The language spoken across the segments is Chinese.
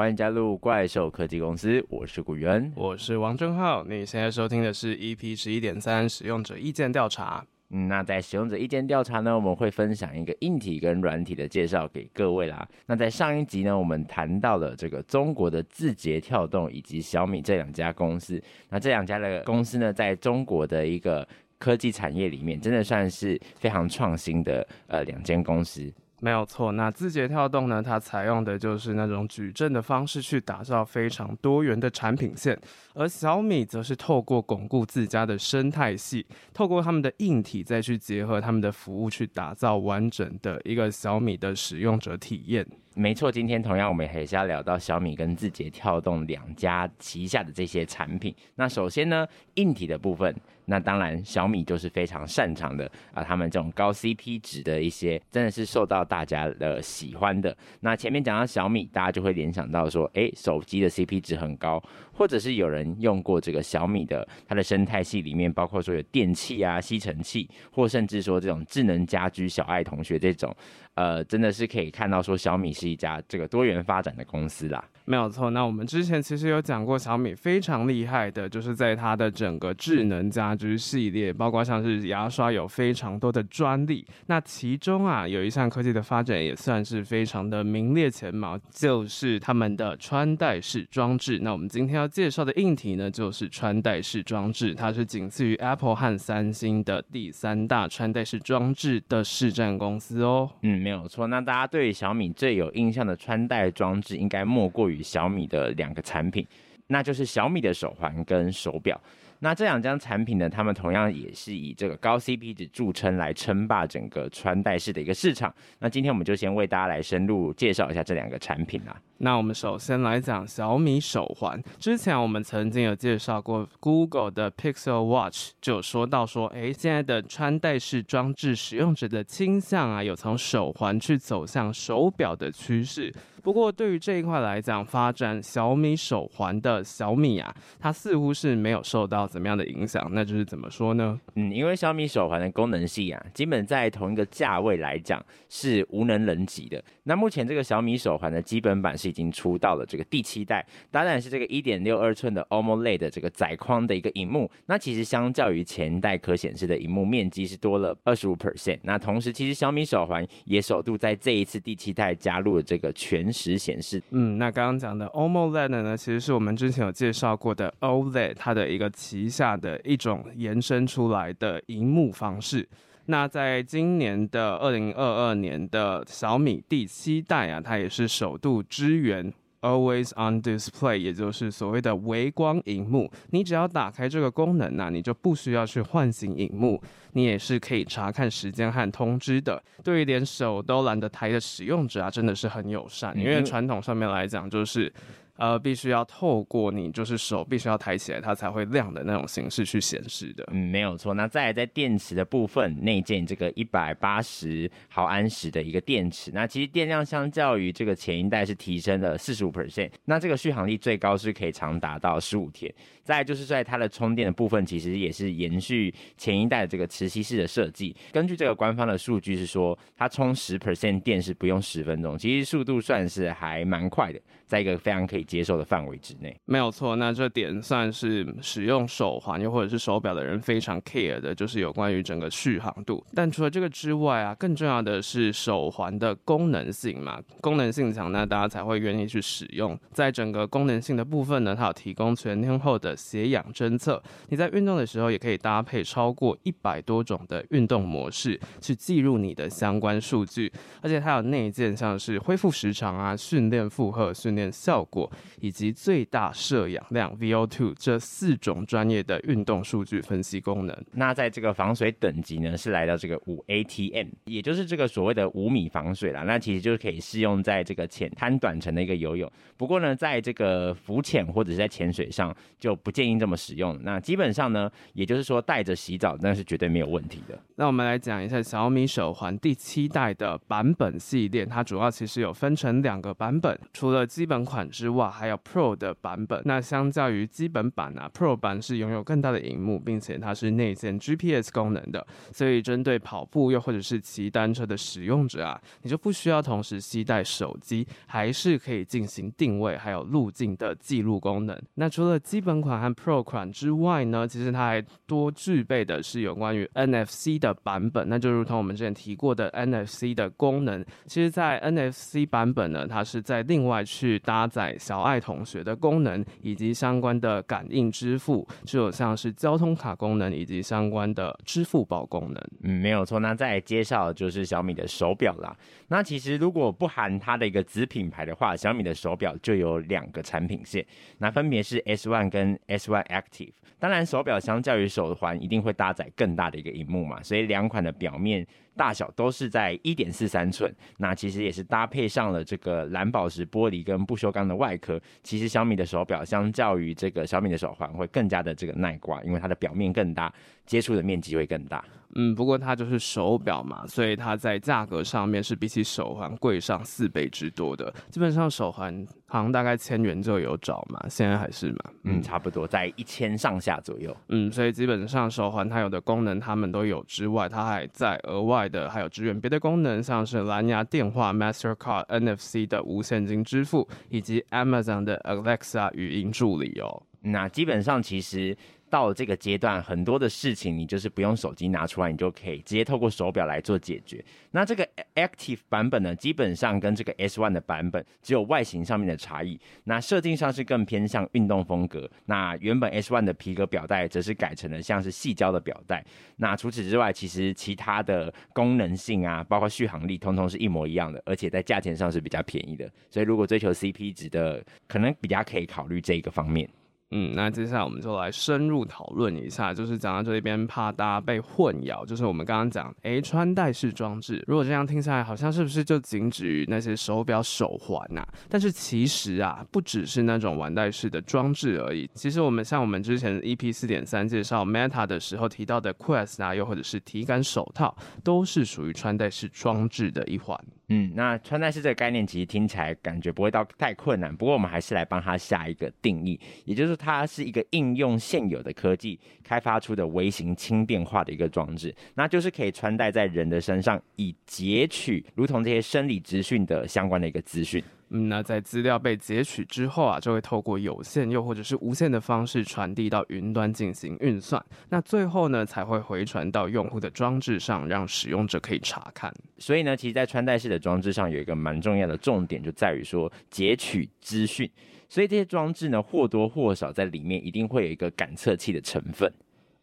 欢迎加入怪兽科技公司，我是古元，我是王正浩。你现在收听的是 EP 十一点三使用者意见调查。嗯，那在使用者意见调查呢，我们会分享一个硬体跟软体的介绍给各位啦。那在上一集呢，我们谈到了这个中国的字节跳动以及小米这两家公司。那这两家的公司呢，在中国的一个科技产业里面，真的算是非常创新的呃两间公司。没有错，那字节跳动呢，它采用的就是那种矩阵的方式去打造非常多元的产品线，而小米则是透过巩固自家的生态系，透过他们的硬体再去结合他们的服务，去打造完整的一个小米的使用者体验。没错，今天同样我们还是要聊到小米跟字节跳动两家旗下的这些产品。那首先呢，硬体的部分。那当然，小米就是非常擅长的啊，他们这种高 CP 值的一些，真的是受到大家的喜欢的。那前面讲到小米，大家就会联想到说，哎，手机的 CP 值很高，或者是有人用过这个小米的它的生态系里面，包括说有电器啊、吸尘器，或甚至说这种智能家居、小爱同学这种，呃，真的是可以看到说小米是一家这个多元发展的公司啦。没有错，那我们之前其实有讲过，小米非常厉害的，就是在它的整个智能家居系列，包括像是牙刷有非常多的专利。那其中啊，有一项科技的发展也算是非常的名列前茅，就是他们的穿戴式装置。那我们今天要介绍的硬体呢，就是穿戴式装置，它是仅次于 Apple 和三星的第三大穿戴式装置的市占公司哦。嗯，没有错。那大家对小米最有印象的穿戴装置，应该莫过于。小米的两个产品，那就是小米的手环跟手表。那这两家产品呢，他们同样也是以这个高 CP 值著称，来称霸整个穿戴式的一个市场。那今天我们就先为大家来深入介绍一下这两个产品啦。那我们首先来讲小米手环。之前我们曾经有介绍过 Google 的 Pixel Watch，就说到说，哎，现在的穿戴式装置使用者的倾向啊，有从手环去走向手表的趋势。不过，对于这一块来讲，发展小米手环的小米啊，它似乎是没有受到怎么样的影响。那就是怎么说呢？嗯，因为小米手环的功能性啊，基本在同一个价位来讲是无能人及的。那目前这个小米手环的基本版是已经出到了这个第七代，当然是这个一点六二寸的 AMOLED 的这个窄框的一个荧幕。那其实相较于前代可显示的荧幕面积是多了二十五 percent。那同时，其实小米手环也首度在这一次第七代加入了这个全时显示，嗯，那刚刚讲的 AMOLED 呢，其实是我们之前有介绍过的 OLED，它的一个旗下的一种延伸出来的荧幕方式。那在今年的二零二二年的小米第七代啊，它也是首度支援。Always on display，也就是所谓的微光荧幕。你只要打开这个功能呢、啊，你就不需要去唤醒荧幕，你也是可以查看时间和通知的。对于连手都懒得抬的使用者啊，真的是很友善。因为传统上面来讲，就是。呃，必须要透过你就是手必须要抬起来，它才会亮的那种形式去显示的。嗯，没有错。那再来在电池的部分，内建这个一百八十毫安时的一个电池，那其实电量相较于这个前一代是提升了四十五 percent。那这个续航力最高是可以长达到十五天。再就是在它的充电的部分，其实也是延续前一代的这个磁吸式的设计。根据这个官方的数据是说，它充十 percent 电是不用十分钟，其实速度算是还蛮快的，在一个非常可以。接受的范围之内，没有错。那这点算是使用手环又或者是手表的人非常 care 的，就是有关于整个续航度。但除了这个之外啊，更重要的是手环的功能性嘛，功能性强，那大家才会愿意去使用。在整个功能性的部分呢，它有提供全天候的血氧侦测，你在运动的时候也可以搭配超过一百多种的运动模式去记录你的相关数据，而且它有内建像是恢复时长啊、训练负荷、训练效果。以及最大摄氧量 VO2 这四种专业的运动数据分析功能。那在这个防水等级呢，是来到这个五 ATM，也就是这个所谓的五米防水啦。那其实就是可以适用在这个浅滩短程的一个游泳。不过呢，在这个浮潜或者是在潜水上就不建议这么使用。那基本上呢，也就是说带着洗澡那是绝对没有问题的。那我们来讲一下小米手环第七代的版本系列，它主要其实有分成两个版本，除了基本款之外，还有 Pro 的版本。那相较于基本版啊，Pro 版是拥有更大的荧幕，并且它是内建 GPS 功能的，所以针对跑步又或者是骑单车的使用者啊，你就不需要同时携带手机，还是可以进行定位还有路径的记录功能。那除了基本款和 Pro 款之外呢，其实它还多具备的是有关于 NFC 的版本，那就如同我们之前提过的 NFC 的功能。其实，在 NFC 版本呢，它是在另外去搭载小爱同学的功能，以及相关的感应支付，就有像是交通卡功能以及相关的支付宝功能。嗯，没有错。那再来介绍就是小米的手表啦。那其实如果不含它的一个子品牌的话，小米的手表就有两个产品线，那分别是 S One 跟 S One Active。当然，手表相较于手环一定会搭载更大的一个荧幕嘛，所以两款的表面大小都是在一点四三寸。那其实也是搭配上了这个蓝宝石玻璃跟不锈钢的外壳。其实小米的手表相较于这个小米的手环会更加的这个耐刮，因为它的表面更大，接触的面积会更大。嗯，不过它就是手表嘛，所以它在价格上面是比起手环贵上四倍之多的。基本上手环好像大概千元就有找嘛，现在还是嘛，嗯，差不多在一千上下左右。嗯，所以基本上手环它有的功能它们都有之外，它还在额外的还有支援别的功能，像是蓝牙电话、Mastercard、NFC 的无现金支付，以及 Amazon 的 Alexa 语音助理哦。那基本上其实。到了这个阶段，很多的事情你就是不用手机拿出来，你就可以直接透过手表来做解决。那这个 Active 版本呢，基本上跟这个 S One 的版本只有外形上面的差异。那设定上是更偏向运动风格。那原本 S One 的皮革表带则是改成了像是细胶的表带。那除此之外，其实其他的功能性啊，包括续航力，通通是一模一样的，而且在价钱上是比较便宜的。所以如果追求 CP 值的，可能比较可以考虑这一个方面。嗯，那接下来我们就来深入讨论一下，就是讲到这一边，怕大家被混淆，就是我们刚刚讲，诶，穿戴式装置，如果这样听下来，好像是不是就仅止于那些手表、手环呐？但是其实啊，不只是那种腕戴式的装置而已。其实我们像我们之前 EP 四点三介绍 Meta 的时候提到的 Quest 啊，又或者是体感手套，都是属于穿戴式装置的一环。嗯，那穿戴式这个概念其实听起来感觉不会到太困难，不过我们还是来帮它下一个定义，也就是它是一个应用现有的科技开发出的微型轻便化的一个装置，那就是可以穿戴在人的身上，以截取如同这些生理资讯的相关的一个资讯。嗯，那在资料被截取之后啊，就会透过有线又或者是无线的方式传递到云端进行运算。那最后呢，才会回传到用户的装置上，让使用者可以查看。所以呢，其实，在穿戴式的装置上有一个蛮重要的重点，就在于说截取资讯。所以这些装置呢，或多或少在里面一定会有一个感测器的成分。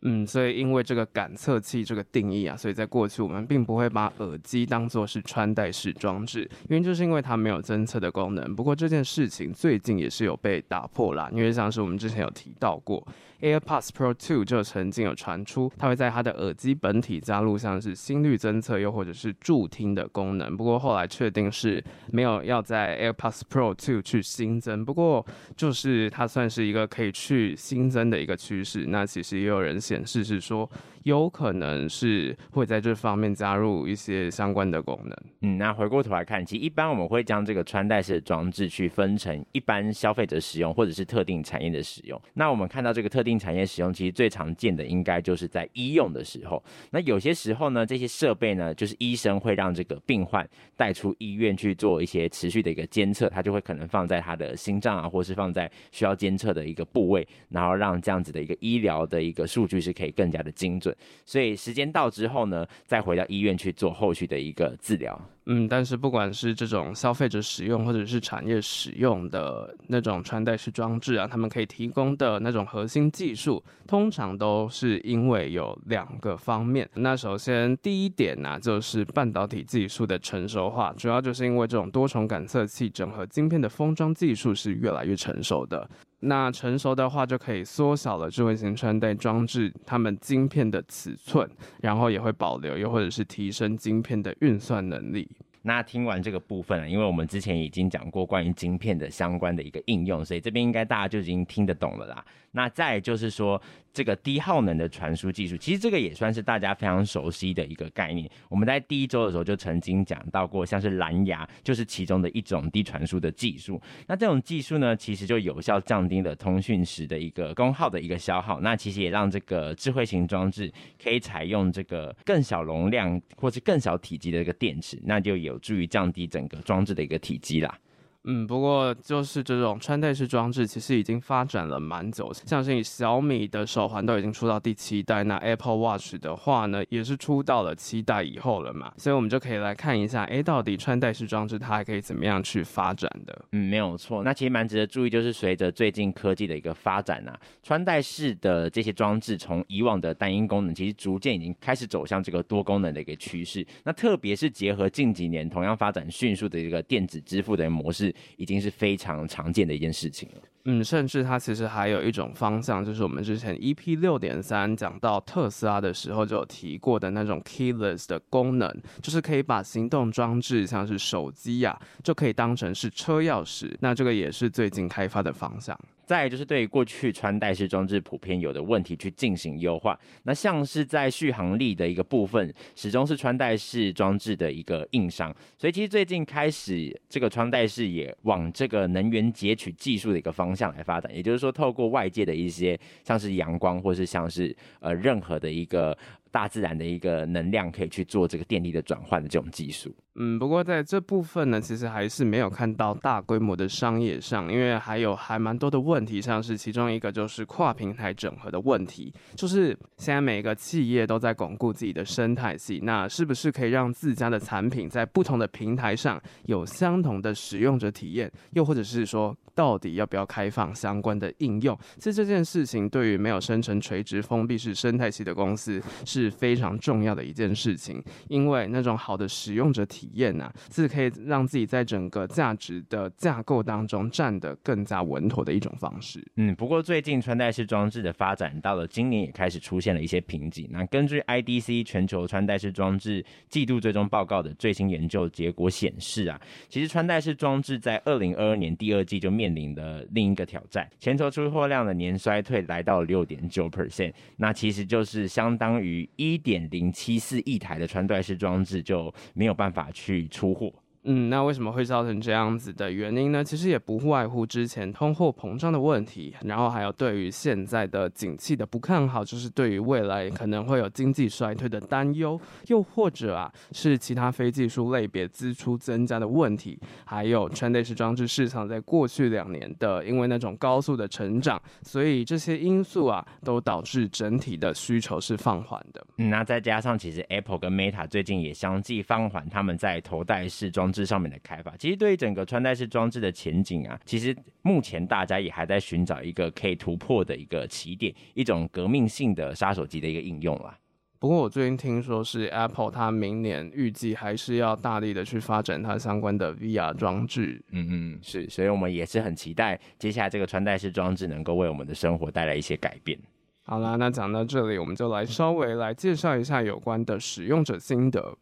嗯，所以因为这个感测器这个定义啊，所以在过去我们并不会把耳机当做是穿戴式装置，原因就是因为它没有侦测的功能。不过这件事情最近也是有被打破啦，因为像是我们之前有提到过。AirPods Pro 2就曾经有传出，它会在它的耳机本体加入像是心率侦测又或者是助听的功能。不过后来确定是没有要在 AirPods Pro 2去新增。不过就是它算是一个可以去新增的一个趋势。那其实也有人显示是说，有可能是会在这方面加入一些相关的功能。嗯，那回过头来看，其实一般我们会将这个穿戴式的装置去分成一般消费者使用或者是特定产业的使用。那我们看到这个特定产业使用，其实最常见的应该就是在医用的时候。那有些时候呢，这些设备呢，就是医生会让这个病患带出医院去做一些持续的一个监测，他就会可能放在他的心脏啊，或是放在需要监测的一个部位，然后让这样子的一个医疗的一个数据是可以更加的精准。所以时间到之后呢，再回到医院去做后续的一个治疗。嗯，但是不管是这种消费者使用或者是产业使用的那种穿戴式装置啊，他们可以提供的那种核心技术，通常都是因为有两个方面。那首先第一点呢，就是半导体技术的成熟化，主要就是因为这种多重感测器整合晶片的封装技术是越来越成熟的。那成熟的话，就可以缩小了智慧型穿戴装置它们晶片的尺寸，然后也会保留又或者是提升晶片的运算能力。那听完这个部分了，因为我们之前已经讲过关于晶片的相关的一个应用，所以这边应该大家就已经听得懂了啦。那再就是说，这个低耗能的传输技术，其实这个也算是大家非常熟悉的一个概念。我们在第一周的时候就曾经讲到过，像是蓝牙就是其中的一种低传输的技术。那这种技术呢，其实就有效降低了通讯时的一个功耗的一个消耗。那其实也让这个智慧型装置可以采用这个更小容量或是更小体积的一个电池，那就有有助于降低整个装置的一个体积啦。嗯，不过就是这种穿戴式装置，其实已经发展了蛮久。像是小米的手环都已经出到第七代，那 Apple Watch 的话呢，也是出到了七代以后了嘛。所以我们就可以来看一下，哎，到底穿戴式装置它还可以怎么样去发展的？嗯，没有错。那其实蛮值得注意，就是随着最近科技的一个发展啊，穿戴式的这些装置从以往的单一功能，其实逐渐已经开始走向这个多功能的一个趋势。那特别是结合近几年同样发展迅速的一个电子支付的模式。已经是非常常见的一件事情了。嗯，甚至它其实还有一种方向，就是我们之前 EP 六点三讲到特斯拉的时候就有提过的那种 keyless 的功能，就是可以把行动装置像是手机呀、就可以当成是车钥匙。那这个也是最近开发的方向。再就是对过去穿戴式装置普遍有的问题去进行优化。那像是在续航力的一个部分，始终是穿戴式装置的一个硬伤。所以其实最近开始，这个穿戴式也往这个能源截取技术的一个方向来发展。也就是说，透过外界的一些像是阳光，或是像是呃任何的一个。大自然的一个能量可以去做这个电力的转换的这种技术。嗯，不过在这部分呢，其实还是没有看到大规模的商业上，因为还有还蛮多的问题，像是其中一个就是跨平台整合的问题，就是现在每一个企业都在巩固自己的生态系，那是不是可以让自家的产品在不同的平台上有相同的使用者体验？又或者是说，到底要不要开放相关的应用？其实这件事情对于没有生成垂直封闭式生态系的公司是非常重要的一件事情，因为那种好的使用者体验呢、啊，是可以让自己在整个价值的架构当中站得更加稳妥的一种方式。嗯，不过最近穿戴式装置的发展到了今年也开始出现了一些瓶颈。那根据 IDC 全球穿戴式装置季度最终报告的最新研究结果显示啊，其实穿戴式装置在二零二二年第二季就面临的另一个挑战，全球出货量的年衰退来到六点九 percent，那其实就是相当于一点零七四亿台的穿戴式装置就没有办法去出货。嗯，那为什么会造成这样子的原因呢？其实也不外乎之前通货膨胀的问题，然后还有对于现在的景气的不看好，就是对于未来可能会有经济衰退的担忧，又或者啊是其他非技术类别支出增加的问题，还有穿戴式装置市场在过去两年的因为那种高速的成长，所以这些因素啊都导致整体的需求是放缓的。那再加上其实 Apple 跟 Meta 最近也相继放缓他们在头戴式装。上面的开发，其实对于整个穿戴式装置的前景啊，其实目前大家也还在寻找一个可以突破的一个起点，一种革命性的杀手级的一个应用啦。不过我最近听说是 Apple，它明年预计还是要大力的去发展它相关的 VR 装置。嗯嗯，是，所以我们也是很期待接下来这个穿戴式装置能够为我们的生活带来一些改变。好啦，那讲到这里，我们就来稍微来介绍一下有关的使用者心得。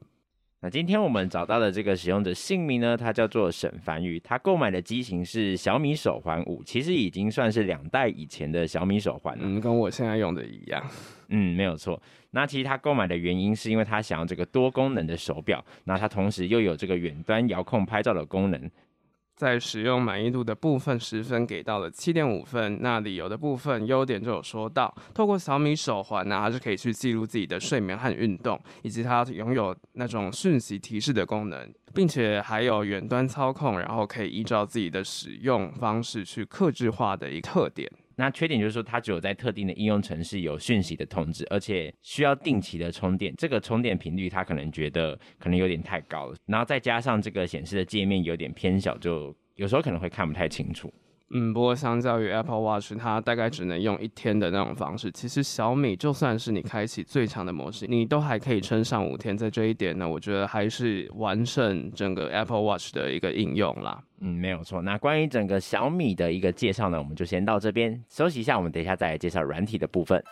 那今天我们找到的这个使用者姓名呢，他叫做沈凡宇，他购买的机型是小米手环五，其实已经算是两代以前的小米手环了，嗯，跟我现在用的一样，嗯，没有错。那其实他购买的原因是因为他想要这个多功能的手表，那他同时又有这个远端遥控拍照的功能。在使用满意度的部分，十分给到了七点五分。那理由的部分，优点就有说到，透过小米手环呢，它是可以去记录自己的睡眠和运动，以及它拥有那种讯息提示的功能，并且还有远端操控，然后可以依照自己的使用方式去克制化的一个特点。那缺点就是说，它只有在特定的应用程式有讯息的通知，而且需要定期的充电。这个充电频率，它可能觉得可能有点太高了。然后再加上这个显示的界面有点偏小，就有时候可能会看不太清楚。嗯，不过相较于 Apple Watch，它大概只能用一天的那种方式。其实小米就算是你开启最强的模式，你都还可以撑上五天。在这一点呢，我觉得还是完胜整个 Apple Watch 的一个应用啦。嗯，没有错。那关于整个小米的一个介绍呢，我们就先到这边休息一下。我们等一下再来介绍软体的部分。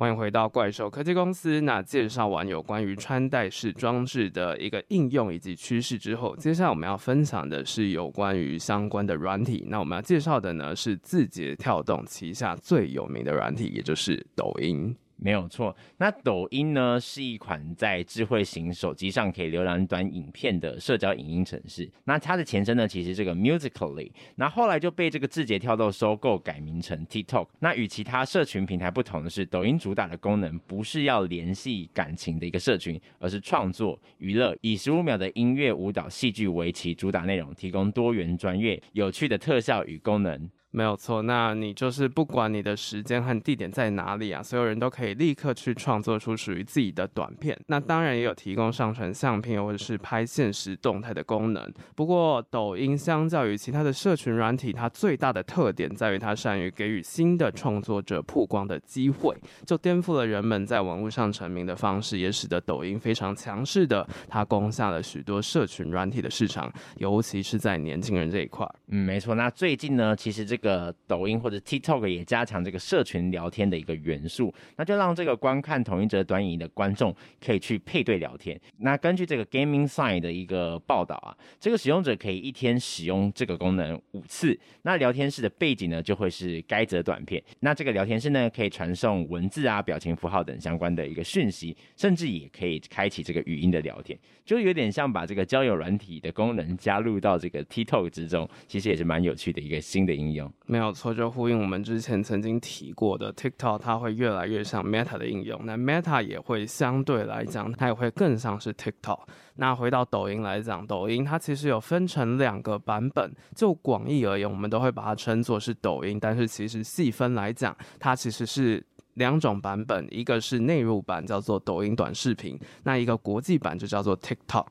欢迎回到怪兽科技公司。那介绍完有关于穿戴式装置的一个应用以及趋势之后，接下来我们要分享的是有关于相关的软体。那我们要介绍的呢是字节跳动旗下最有名的软体，也就是抖音。没有错，那抖音呢是一款在智慧型手机上可以浏览短影片的社交影音程式。那它的前身呢，其实这个 Musical.ly，那后来就被这个字节跳动收购，改名成 TikTok。那与其他社群平台不同的是，抖音主打的功能不是要联系感情的一个社群，而是创作娱乐，以十五秒的音乐、舞蹈、戏剧为其主打内容，提供多元、专业、有趣的特效与功能。没有错，那你就是不管你的时间和地点在哪里啊，所有人都可以立刻去创作出属于自己的短片。那当然也有提供上传相片或者是拍现实动态的功能。不过，抖音相较于其他的社群软体，它最大的特点在于它善于给予新的创作者曝光的机会，就颠覆了人们在网络上成名的方式，也使得抖音非常强势的，它攻下了许多社群软体的市场，尤其是在年轻人这一块。嗯，没错。那最近呢，其实这个。个抖音或者 TikTok 也加强这个社群聊天的一个元素，那就让这个观看同一则短影的观众可以去配对聊天。那根据这个 Gaming Sign 的一个报道啊，这个使用者可以一天使用这个功能五次。那聊天室的背景呢，就会是该则短片。那这个聊天室呢，可以传送文字啊、表情符号等相关的一个讯息，甚至也可以开启这个语音的聊天，就有点像把这个交友软体的功能加入到这个 TikTok 之中，其实也是蛮有趣的一个新的应用。没有错，就呼应我们之前曾经提过的 TikTok，它会越来越像 Meta 的应用。那 Meta 也会相对来讲，它也会更像是 TikTok。那回到抖音来讲，抖音它其实有分成两个版本。就广义而言，我们都会把它称作是抖音，但是其实细分来讲，它其实是两种版本，一个是内陆版，叫做抖音短视频；那一个国际版就叫做 TikTok。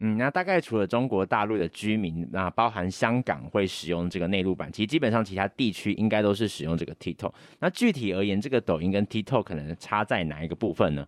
嗯，那大概除了中国大陆的居民，那包含香港会使用这个内陆版，其实基本上其他地区应该都是使用这个 TikTok。那具体而言，这个抖音跟 TikTok 可能差在哪一个部分呢？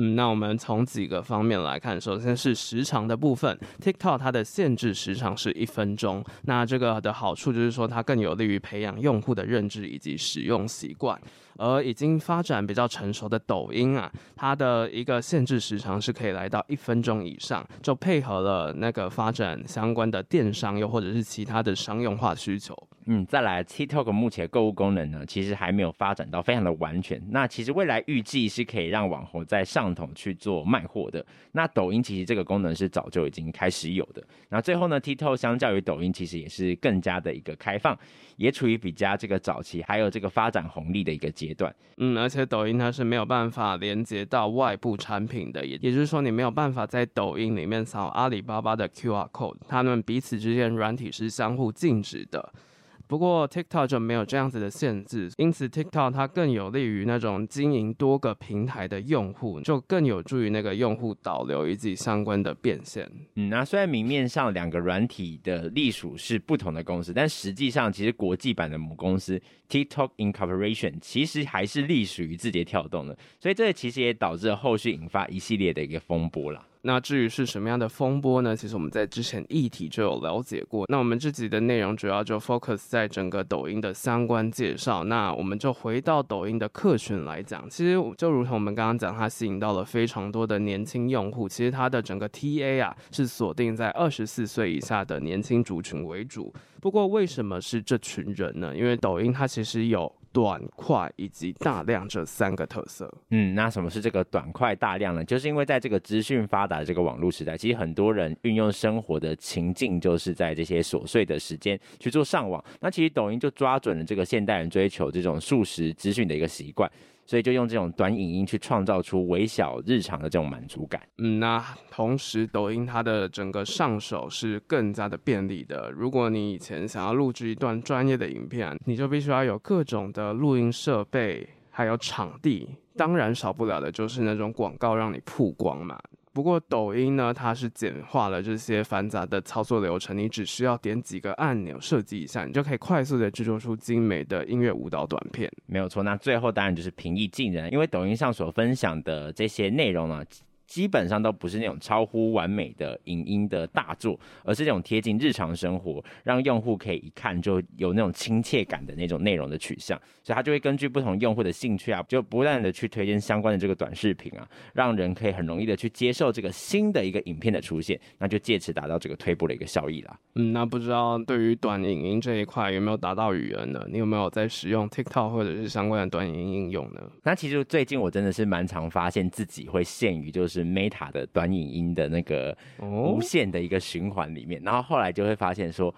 嗯，那我们从几个方面来看，首先是时长的部分，TikTok 它的限制时长是一分钟，那这个的好处就是说它更有利于培养用户的认知以及使用习惯。而已经发展比较成熟的抖音啊，它的一个限制时长是可以来到一分钟以上，就配合了那个发展相关的电商又或者是其他的商用化需求。嗯，再来 TikTok 目前购物功能呢，其实还没有发展到非常的完全。那其实未来预计是可以让网红在上统去做卖货的。那抖音其实这个功能是早就已经开始有的。那最后呢，TikTok 相较于抖音其实也是更加的一个开放，也处于比较这个早期，还有这个发展红利的一个阶段。嗯，而且抖音它是没有办法连接到外部产品的，也也就是说你没有办法在抖音里面扫阿里巴巴的 QR code，他们彼此之间软体是相互禁止的。不过 TikTok 就没有这样子的限制，因此 TikTok 它更有利于那种经营多个平台的用户，就更有助于那个用户导流以及相关的变现。嗯，那虽然明面上两个软体的隶属是不同的公司，但实际上其实国际版的母公司 TikTok Incorporation 其实还是隶属于字节跳动的，所以这其实也导致了后续引发一系列的一个风波啦。那至于是什么样的风波呢？其实我们在之前议题就有了解过。那我们这集的内容主要就 focus 在整个抖音的相关介绍。那我们就回到抖音的客群来讲，其实就如同我们刚刚讲，它吸引到了非常多的年轻用户。其实它的整个 TA 啊是锁定在二十四岁以下的年轻族群为主。不过为什么是这群人呢？因为抖音它其实有。短、快以及大量这三个特色。嗯，那什么是这个短、快、大量呢？就是因为在这个资讯发达的这个网络时代，其实很多人运用生活的情境，就是在这些琐碎的时间去做上网。那其实抖音就抓准了这个现代人追求这种速食资讯的一个习惯。所以就用这种短影音去创造出微小日常的这种满足感。嗯，那同时抖音它的整个上手是更加的便利的。如果你以前想要录制一段专业的影片，你就必须要有各种的录音设备，还有场地，当然少不了的就是那种广告让你曝光嘛。不过抖音呢，它是简化了这些繁杂的操作流程，你只需要点几个按钮，设计一下，你就可以快速的制作出精美的音乐舞蹈短片。没有错，那最后当然就是平易近人，因为抖音上所分享的这些内容呢。基本上都不是那种超乎完美的影音的大作，而是那种贴近日常生活，让用户可以一看就有那种亲切感的那种内容的取向。所以他就会根据不同用户的兴趣啊，就不断的去推荐相关的这个短视频啊，让人可以很容易的去接受这个新的一个影片的出现，那就借此达到这个推播的一个效益啦。嗯，那不知道对于短影音这一块有没有达到语言呢？你有没有在使用 TikTok 或者是相关的短影音应用呢？那其实最近我真的是蛮常发现自己会陷于就是 Meta 的短影音的那个无限的一个循环里面，然后后来就会发现说。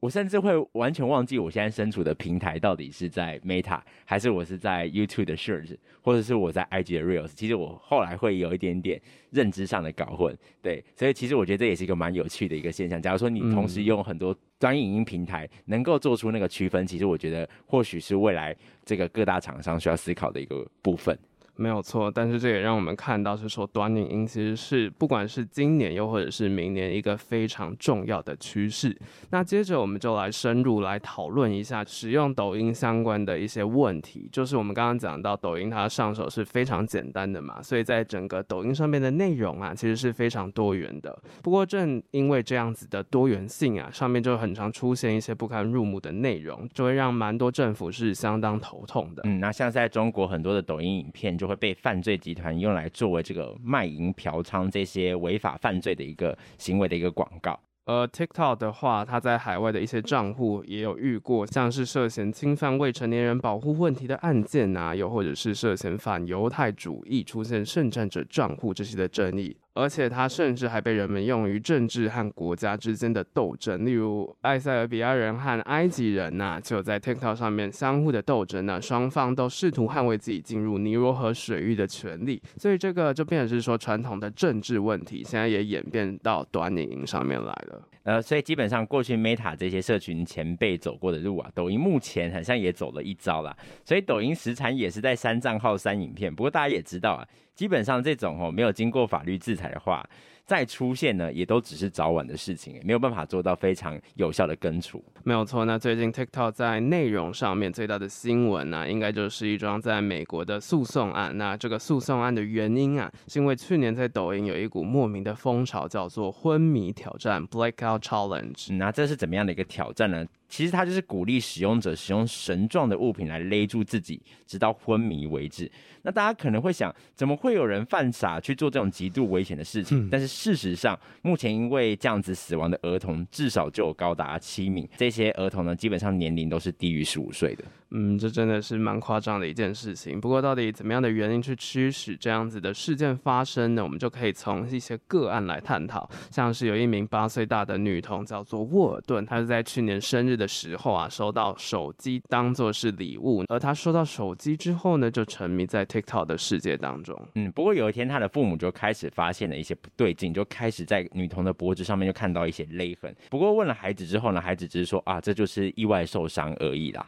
我甚至会完全忘记我现在身处的平台到底是在 Meta 还是我是在 YouTube 的 Shorts，或者是我在 IG 的 Reels。其实我后来会有一点点认知上的搞混，对，所以其实我觉得这也是一个蛮有趣的一个现象。假如说你同时用很多短影音平台，能够做出那个区分，其实我觉得或许是未来这个各大厂商需要思考的一个部分。没有错，但是这也让我们看到是说，短影音其实是不管是今年又或者是明年一个非常重要的趋势。那接着我们就来深入来讨论一下使用抖音相关的一些问题。就是我们刚刚讲到，抖音它上手是非常简单的嘛，所以在整个抖音上面的内容啊，其实是非常多元的。不过正因为这样子的多元性啊，上面就很常出现一些不堪入目的内容，就会让蛮多政府是相当头痛的。嗯，那像在中国很多的抖音影片就就会被犯罪集团用来作为这个卖淫、嫖娼这些违法犯罪的一个行为的一个广告。而 TikTok 的话，它在海外的一些账户也有遇过像是涉嫌侵犯未成年人保护问题的案件啊，又或者是涉嫌反犹太主义出现圣战者账户这些的争议。而且它甚至还被人们用于政治和国家之间的斗争，例如埃塞俄比亚人和埃及人呐、就在 TikTok 上面相互的斗争呢，双方都试图捍卫自己进入尼罗河水域的权利，所以这个就变成是说传统的政治问题，现在也演变到短影音上面来了。呃，所以基本上过去 Meta 这些社群前辈走过的路啊，抖音目前好像也走了一招啦，所以抖音时常也是在删账号、删影片。不过大家也知道啊。基本上这种哦，没有经过法律制裁的话，再出现呢，也都只是早晚的事情，没有办法做到非常有效的根除。没有错，那最近 TikTok 在内容上面最大的新闻呢、啊，应该就是一桩在美国的诉讼案。那这个诉讼案的原因啊，是因为去年在抖音有一股莫名的风潮，叫做昏迷挑战 （Blackout Challenge）。那这是怎么样的一个挑战呢？其实他就是鼓励使用者使用绳状的物品来勒住自己，直到昏迷为止。那大家可能会想，怎么会有人犯傻去做这种极度危险的事情？嗯。但是事实上，目前因为这样子死亡的儿童至少就有高达七名。这些儿童呢，基本上年龄都是低于十五岁的。嗯，这真的是蛮夸张的一件事情。不过，到底怎么样的原因去驱使这样子的事件发生呢？我们就可以从一些个案来探讨。像是有一名八岁大的女童叫做沃尔顿，她是在去年生日的时候啊，收到手机当做是礼物。而他收到手机之后呢，就沉迷在 TikTok 的世界当中。嗯，不过有一天，他的父母就开始发现了一些不对劲，就开始在女童的脖子上面就看到一些勒痕。不过问了孩子之后呢，孩子只是说啊，这就是意外受伤而已啦。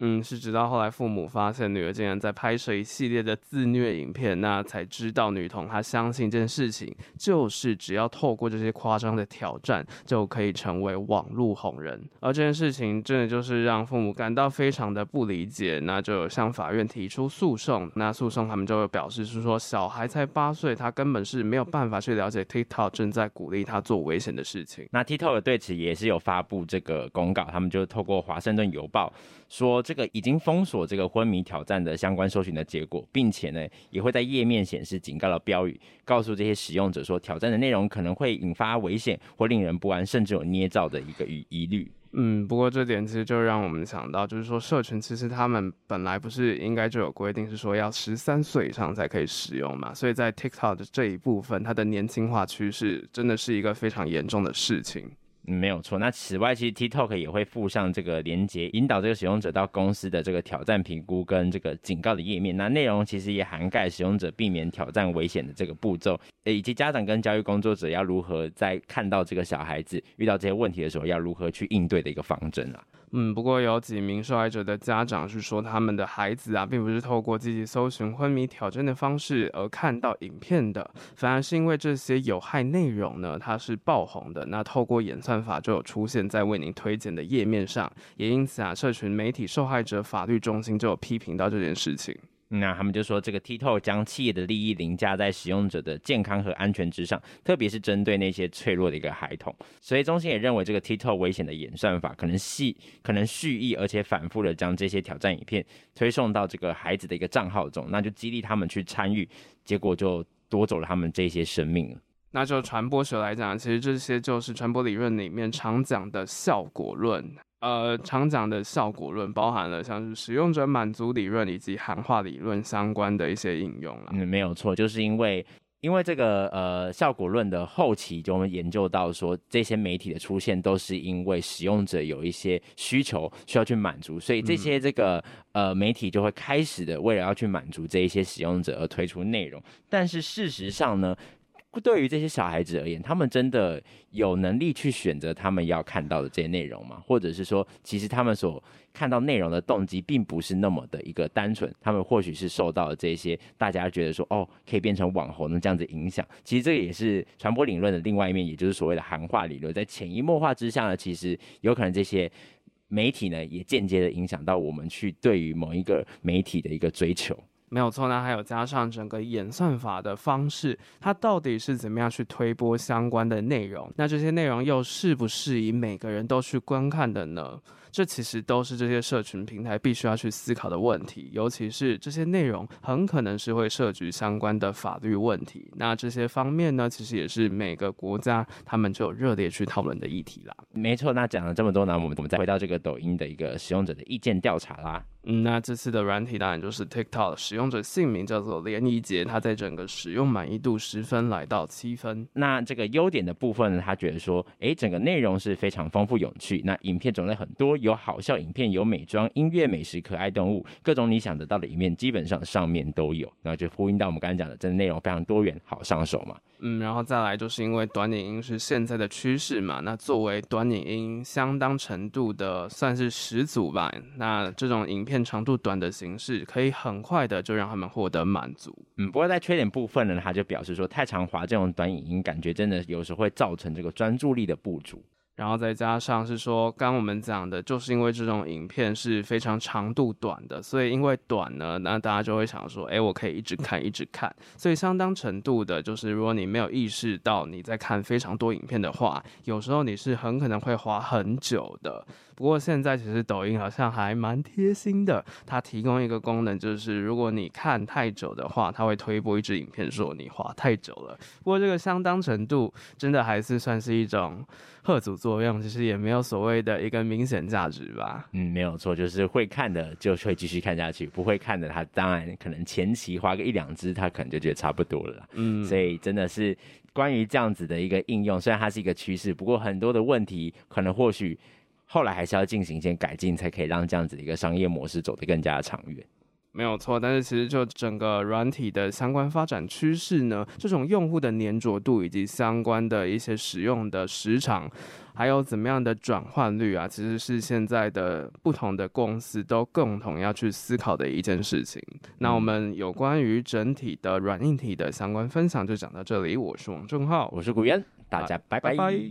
嗯，是直到后来父母发现女儿竟然在拍摄一系列的自虐影片，那才知道女童她相信这件事情，就是只要透过这些夸张的挑战，就可以成为网络红人。而这件事情真的就是让父母感到非常的不理解，那就有向法院提出诉讼。那诉讼他们就会表示是说，小孩才八岁，他根本是没有办法去了解 TikTok 正在鼓励他做危险的事情。那 TikTok 对此也是有发布这个公告，他们就透过华盛顿邮报说。这个已经封锁这个昏迷挑战的相关搜寻的结果，并且呢，也会在页面显示警告的标语，告诉这些使用者说，挑战的内容可能会引发危险或令人不安，甚至有捏造的一个疑疑虑。嗯，不过这点其实就让我们想到，就是说社群其实他们本来不是应该就有规定，是说要十三岁以上才可以使用嘛，所以在 TikTok 的这一部分，它的年轻化趋势真的是一个非常严重的事情。没有错。那此外，其实 TikTok 也会附上这个连接，引导这个使用者到公司的这个挑战评估跟这个警告的页面。那内容其实也涵盖使用者避免挑战危险的这个步骤，以及家长跟教育工作者要如何在看到这个小孩子遇到这些问题的时候，要如何去应对的一个方针啊。嗯，不过有几名受害者的家长是说，他们的孩子啊，并不是透过积极搜寻昏迷挑战的方式而看到影片的，反而是因为这些有害内容呢，它是爆红的，那透过演算法就有出现在为您推荐的页面上，也因此啊，社群媒体受害者法律中心就有批评到这件事情。那他们就说，这个 TikTok 将企业的利益凌驾在使用者的健康和安全之上，特别是针对那些脆弱的一个孩童。所以中心也认为，这个 TikTok 危险的演算法可能系可能蓄意而且反复的将这些挑战影片推送到这个孩子的一个账号中，那就激励他们去参与，结果就夺走了他们这些生命了。那就传播学来讲，其实这些就是传播理论里面常讲的效果论。呃，常讲的效果论包含了像是使用者满足理论以及涵化理论相关的一些应用了。嗯，没有错，就是因为因为这个呃效果论的后期，就我们研究到说，这些媒体的出现都是因为使用者有一些需求需要去满足，所以这些这个呃媒体就会开始的为了要去满足这一些使用者而推出内容。但是事实上呢，对于这些小孩子而言，他们真的有能力去选择他们要看到的这些内容吗？或者是说，其实他们所看到内容的动机并不是那么的一个单纯，他们或许是受到了这些大家觉得说，哦，可以变成网红的这样子影响。其实这个也是传播理论的另外一面，也就是所谓的涵化理论，在潜移默化之下呢，其实有可能这些媒体呢，也间接的影响到我们去对于某一个媒体的一个追求。没有错，那还有加上整个演算法的方式，它到底是怎么样去推播相关的内容？那这些内容又是不适宜每个人都去观看的呢？这其实都是这些社群平台必须要去思考的问题，尤其是这些内容很可能是会涉及相关的法律问题。那这些方面呢，其实也是每个国家他们就有热烈去讨论的议题啦。没错，那讲了这么多呢，我们我们再回到这个抖音的一个使用者的意见调查啦。嗯，那这次的软体当然就是 TikTok 使用者姓名叫做连怡杰，他在整个使用满意度十分来到七分。那这个优点的部分呢，他觉得说，诶，整个内容是非常丰富有趣，那影片种类很多。有好笑影片，有美妆、音乐、美食、可爱动物，各种你想得到的一面，基本上上面都有。那就呼应到我们刚才讲的，真的内容非常多元，好上手嘛。嗯，然后再来就是因为短影音是现在的趋势嘛，那作为短影音相当程度的算是始祖吧。那这种影片长度短的形式，可以很快的就让他们获得满足。嗯，不过在缺点部分呢，他就表示说，太长滑这种短影音，感觉真的有时候会造成这个专注力的不足。然后再加上是说，刚我们讲的，就是因为这种影片是非常长度短的，所以因为短呢，那大家就会想说，哎，我可以一直看，一直看。所以相当程度的，就是如果你没有意识到你在看非常多影片的话，有时候你是很可能会花很久的。不过现在其实抖音好像还蛮贴心的，它提供一个功能，就是如果你看太久的话，它会推播一支影片说你滑太久了。不过这个相当程度真的还是算是一种贺阻作用，其实也没有所谓的一个明显价值吧。嗯，没有错，就是会看的就会继续看下去，不会看的他当然可能前期花个一两支，他可能就觉得差不多了。嗯，所以真的是关于这样子的一个应用，虽然它是一个趋势，不过很多的问题可能或许。后来还是要进行一些改进，才可以让这样子的一个商业模式走得更加的长远。没有错，但是其实就整个软体的相关发展趋势呢，这种用户的粘着度以及相关的一些使用的时长，还有怎么样的转换率啊，其实是现在的不同的公司都共同要去思考的一件事情。嗯、那我们有关于整体的软硬体的相关分享就讲到这里，我是王正浩，我是古渊，大家拜拜。拜拜。